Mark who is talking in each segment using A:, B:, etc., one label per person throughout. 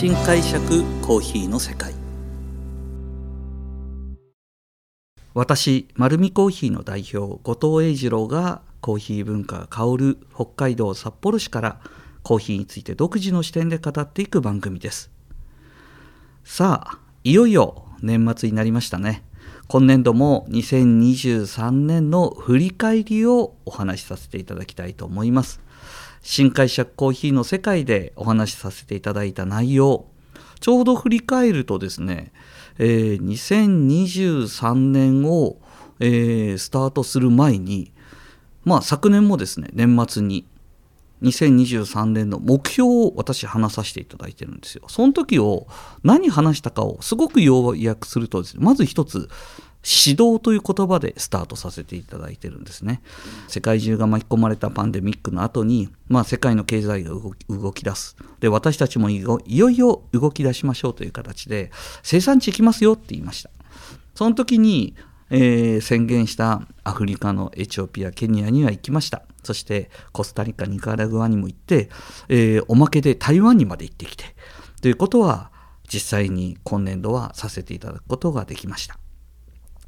A: 新解釈コーヒーの世界。私丸見コーヒーの代表後藤英二郎がコーヒー文化が香る北海道札幌市からコーヒーについて独自の視点で語っていく番組です。さあいよいよ年末になりましたね。今年度も2023年の振り返りをお話しさせていただきたいと思います。新解釈コーヒーの世界でお話しさせていただいた内容ちょうど振り返るとですね、えー、2023年を、えー、スタートする前にまあ昨年もですね年末に2023年の目標を私話させていただいてるんですよ。その時を何話したかをすごく要約するとですねまず一つ指導という言葉でスタートさせていただいてるんですね。世界中が巻き込まれたパンデミックの後に、まあ、世界の経済が動き出す。で、私たちもいよいよ動き出しましょうという形で、生産地行きますよって言いました。その時に、えー、宣言したアフリカのエチオピア、ケニアには行きました。そしてコスタリカ、ニカラグアにも行って、えー、おまけで台湾にまで行ってきて、ということは実際に今年度はさせていただくことができました。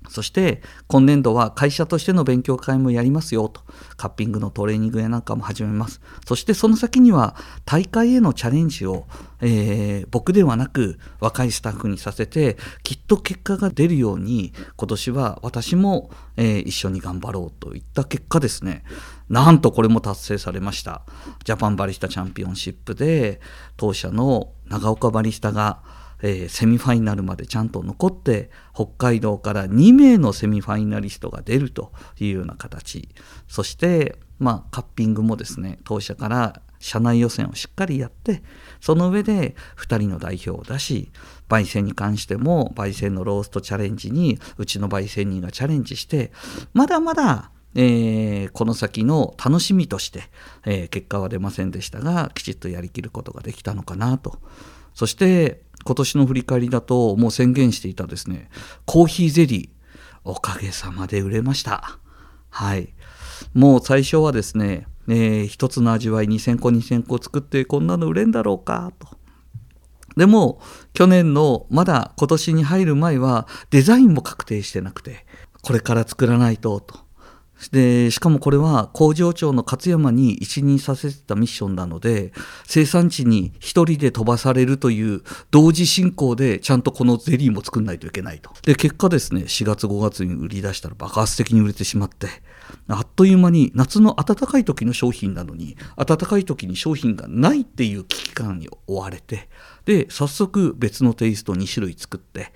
A: そして今年度は会社としての勉強会もやりますよと。カッピングのトレーニングやなんかも始めます。そしてその先には大会へのチャレンジを、えー、僕ではなく若いスタッフにさせてきっと結果が出るように今年は私も、えー、一緒に頑張ろうといった結果ですね。なんとこれも達成されました。ジャパンバリスタチャンピオンシップで当社の長岡バリスタがえー、セミファイナルまでちゃんと残って北海道から2名のセミファイナリストが出るというような形。そして、まあ、カッピングもですね当社から社内予選をしっかりやってその上で2人の代表を出し焙煎に関しても焙煎のローストチャレンジにうちの焙煎人がチャレンジしてまだまだえー、この先の楽しみとして、えー、結果は出ませんでしたがきちっとやりきることができたのかなと。そして今年の振り返りだともう宣言していたですねコーヒーゼリーおかげさまで売れました。はい。もう最初はですね、えー、一つの味わい2000個2000個作ってこんなの売れんだろうかと。でも去年のまだ今年に入る前はデザインも確定してなくてこれから作らないとと。でしかもこれは工場長の勝山に一任させてたミッションなので生産地に1人で飛ばされるという同時進行でちゃんとこのゼリーも作んないといけないと。で結果ですね4月5月に売り出したら爆発的に売れてしまってあっという間に夏の暖かい時の商品なのに暖かい時に商品がないっていう危機感に追われてで早速別のテイスト2種類作って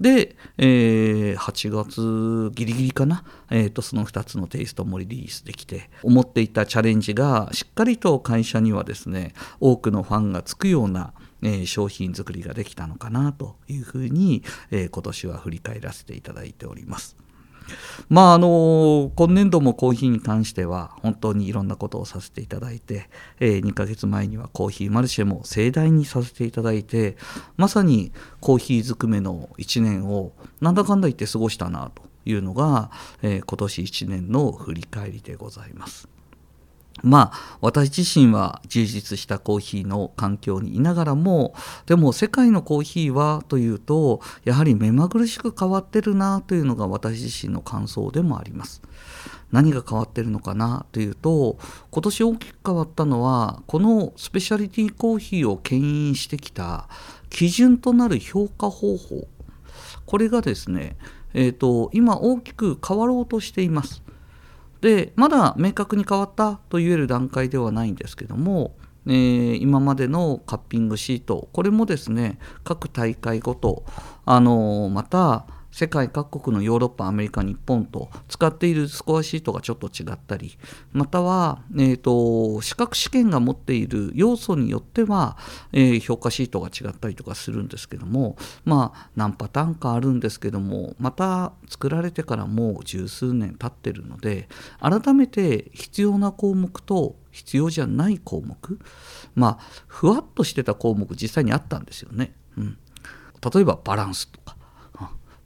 A: で、えー、8月ギリギリかな、えーと、その2つのテイストもリリースできて思っていたチャレンジがしっかりと会社にはですね多くのファンがつくようなえ、商品作りができたのかなというふうに、え、今年は振り返らせていただいております。まああの今年度もコーヒーに関しては本当にいろんなことをさせていただいて、えー、2ヶ月前にはコーヒーマルシェも盛大にさせていただいてまさにコーヒーずくめの1年をなんだかんだ言って過ごしたなというのが、えー、今年1年の振り返りでございます。まあ私自身は充実したコーヒーの環境にいながらもでも世界のコーヒーはというとやはり目まぐるしく変わってるなというのが私自身の感想でもあります。何が変わってるのかなというと今年大きく変わったのはこのスペシャリティコーヒーを牽引してきた基準となる評価方法これがですね、えーと今大きく変わろうとしています。でまだ明確に変わったと言える段階ではないんですけども、えー、今までのカッピングシートこれもですね各大会ごとあのまた世界各国のヨーロッパアメリカ日本と使っているスコアシートがちょっと違ったりまたは、えーと、資格試験が持っている要素によっては、えー、評価シートが違ったりとかするんですけどもまあ何パターンかあるんですけどもまた作られてからもう十数年経ってるので改めて必要な項目と必要じゃない項目まあふわっとしてた項目実際にあったんですよね。うん、例えばバランスとか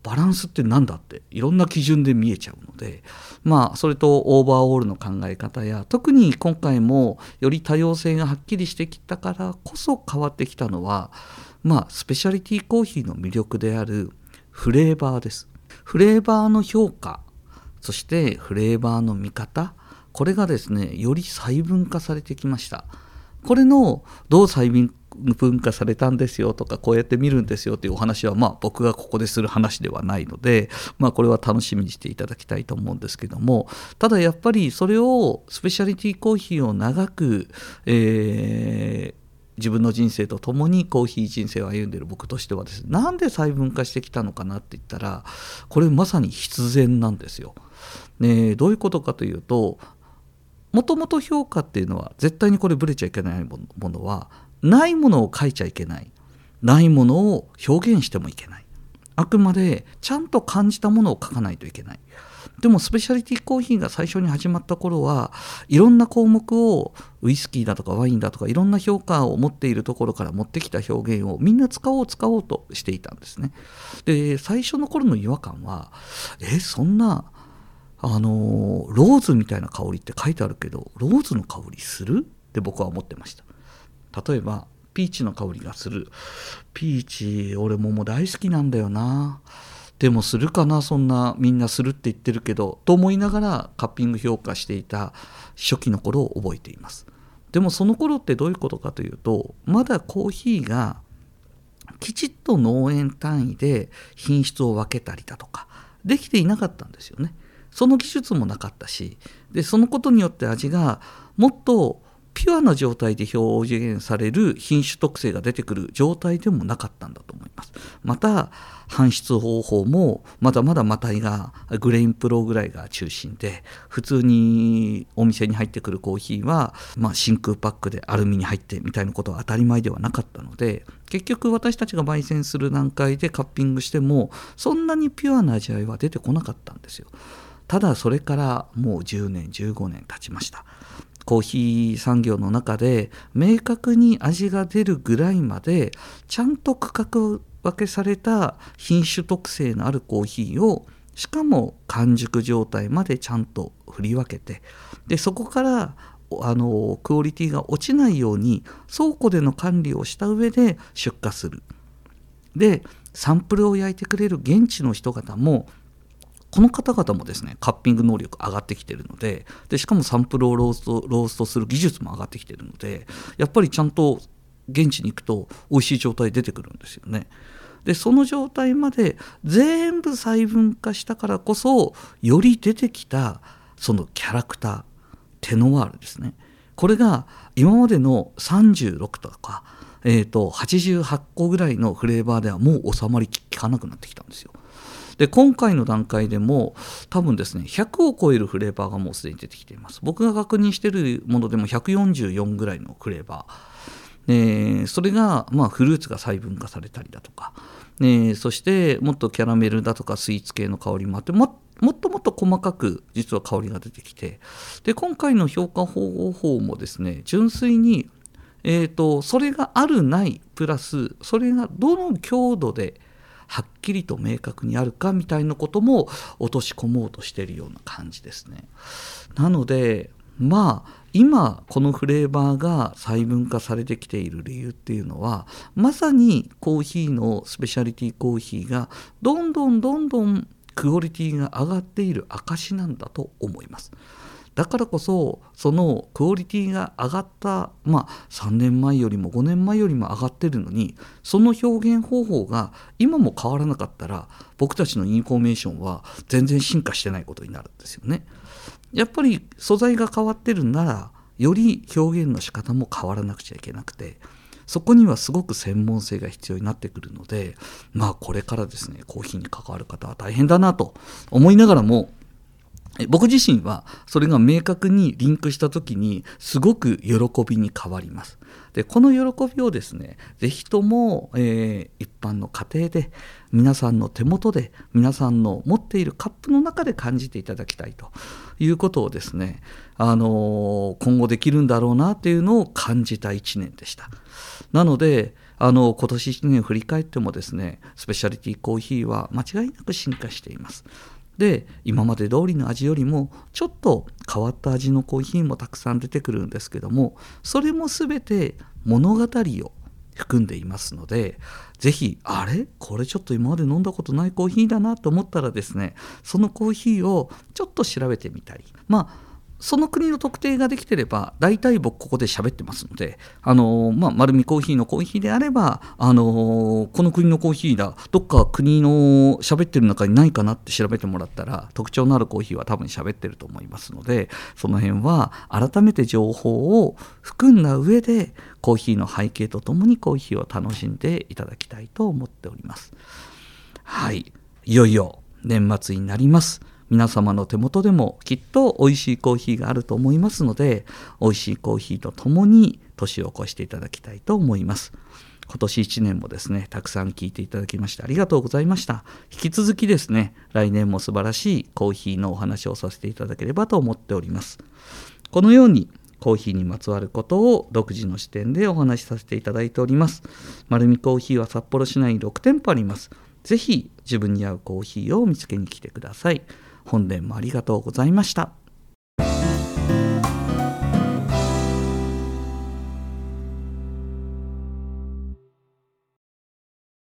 A: バランスって何だっていろんな基準で見えちゃうのでまあそれとオーバーオールの考え方や特に今回もより多様性がはっきりしてきたからこそ変わってきたのはまあスペシャリティコーヒーの魅力であるフレーバーです。フレーバーの評価そしてフレーバーの見方これがですねより細分化されてきました。これのどう細分化されたんですよとかこうやって見るんですよというお話はまあ僕がここでする話ではないのでまあこれは楽しみにしていただきたいと思うんですけどもただやっぱりそれをスペシャリティコーヒーを長く、えー自分の人生と共にコーヒー人生を歩んでいる僕としてはですねなんで細分化してきたのかなって言ったらこれまさに必然なんですよ。ね、どういうことかというともともと評価っていうのは絶対にこれブレちゃいけないものはないものを書いちゃいけない。ないものを表現してもいけない。あくまでちゃんと感じたものを書かないといけない。でもスペシャリティコーヒーが最初に始まった頃はいろんな項目をウイスキーだとかワインだとかいろんな評価を持っているところから持ってきた表現をみんな使おう使おうとしていたんですね。で最初の頃の違和感はえそんなあのローズみたいな香りって書いてあるけどローズの香りする？って僕は思ってました。例えばピーチの香りがする。ピーチ俺ももう大好きなんだよな。でもするかなそんなみんなするって言ってるけど。と思いながらカッピング評価していた初期の頃を覚えています。でもその頃ってどういうことかというとまだコーヒーがきちっと農園単位で品質を分けたりだとかできていなかったんですよね。その技術もなかったしでそのことによって味がもっとピュアな状態で表現される品種特性が出てくる状態でもなかったんだと思います。また搬出方法もまだまだマタイがグレインプロぐらいが中心で普通にお店に入ってくるコーヒーは、まあ、真空パックでアルミに入ってみたいなことは当たり前ではなかったので結局私たちが焙煎する段階でカッピングしてもそんなにピュアな味わいは出てこなかったんですよ。ただそれからもう10年15年経ちました。コーヒー産業の中で明確に味が出るぐらいまでちゃんと区画分けされた品種特性のあるコーヒーをしかも完熟状態までちゃんと振り分けてでそこからあのクオリティが落ちないように倉庫での管理をした上で出荷する。でサンプルを焼いてくれる現地の人々もこの方々もですねカッピング能力上がってきてるのででしかもサンプルをローストローストする技術も上がってきてるのでやっぱりちゃんと現地に行くと美味しい状態出てくるんですよね。でその状態まで全部細分化したからこそより出てきたそのキャラクターテノワールですねこれが今までの36とか、えーと、88個ぐらいのフレーバーではもう収まりきかなくなってきたんですよ。で今回の段階でも多分ですね100を超えるフレーバーがもうすでに出てきています。僕が確認してるものでも144ぐらいのフレーバー、えそれが、まあ、フルーツが細分化されたりだとか、えそしてもっとキャラメルだとかスイーツ系の香りもあってももっともっと細かく実は香りが出てきて。で今回の評価方法もですね純粋にえーとそれがあるないプラスそれがどの強度ではっきりと明確にあるかみたいなことも落とし込もうとしているような感じですね。なのでまあ今このフレーバーが細分化されてきている理由っていうのはまさにコーヒーのスペシャリティコーヒーがどんどんどんどんクオリティが上がっている証なんだと思います。だからこそそのクオリティが上がったまあ3年前よりも5年前よりも上がってるのにその表現方法が今も変わらなかったら僕たちのインフォメーションは全然進化してないことになるんですよね。やっぱり素材が変わってるならより表現の仕方も変わらなくちゃいけなくてそこにはすごく専門性が必要になってくるのでまあこれからですねコーヒーに関わる方は大変だなと思いながらも僕自身はそれが明確にリンクした時にすごく喜びに変わります。でこの喜びをですね是非とも、えー、一般の家庭で皆さんの手元で皆さんの持っているカップの中で感じていただきたいということをですね、あのー、今後できるんだろうなっていうのを感じた1年でした。なのであの今年1年振り返ってもですねスペシャリティコーヒーは間違いなく進化しています。で今まで通りの味よりもちょっと変わった味のコーヒーもたくさん出てくるんですけどもそれも全て物語を含んでいますので是非あれ？これちょっと今まで飲んだことないコーヒーだなと思ったらですねそのコーヒーをちょっと調べてみたりまあその国の特定ができてれば大体僕ここで喋ってますのであのまあ丸みコーヒーのコーヒーであればあのこの国のコーヒーだどっか国の喋ってる中にないかなって調べてもらったら特徴のあるコーヒーは多分喋ってると思いますのでその辺は改めて情報を含んだ上でコーヒーの背景とともにコーヒーを楽しんでいただきたいと思っております。はい。いよいよ年末になります。皆様の手元でもきっと美味しいコーヒーがあると思いますので美味しいコーヒーとともに年を越していただきたいと思います。今年1年もですねたくさん聞いていただきましてありがとうございました。引き続きですね来年も素晴らしいコーヒーのお話をさせていただければと思っております。このようにコーヒーにまつわることを独自の視点でお話しさせていただいております。丸見コーヒーは札幌市内に6店舗あります。ぜひ自分に合うコーヒーを見つけに来てください。本年もありがとうございました。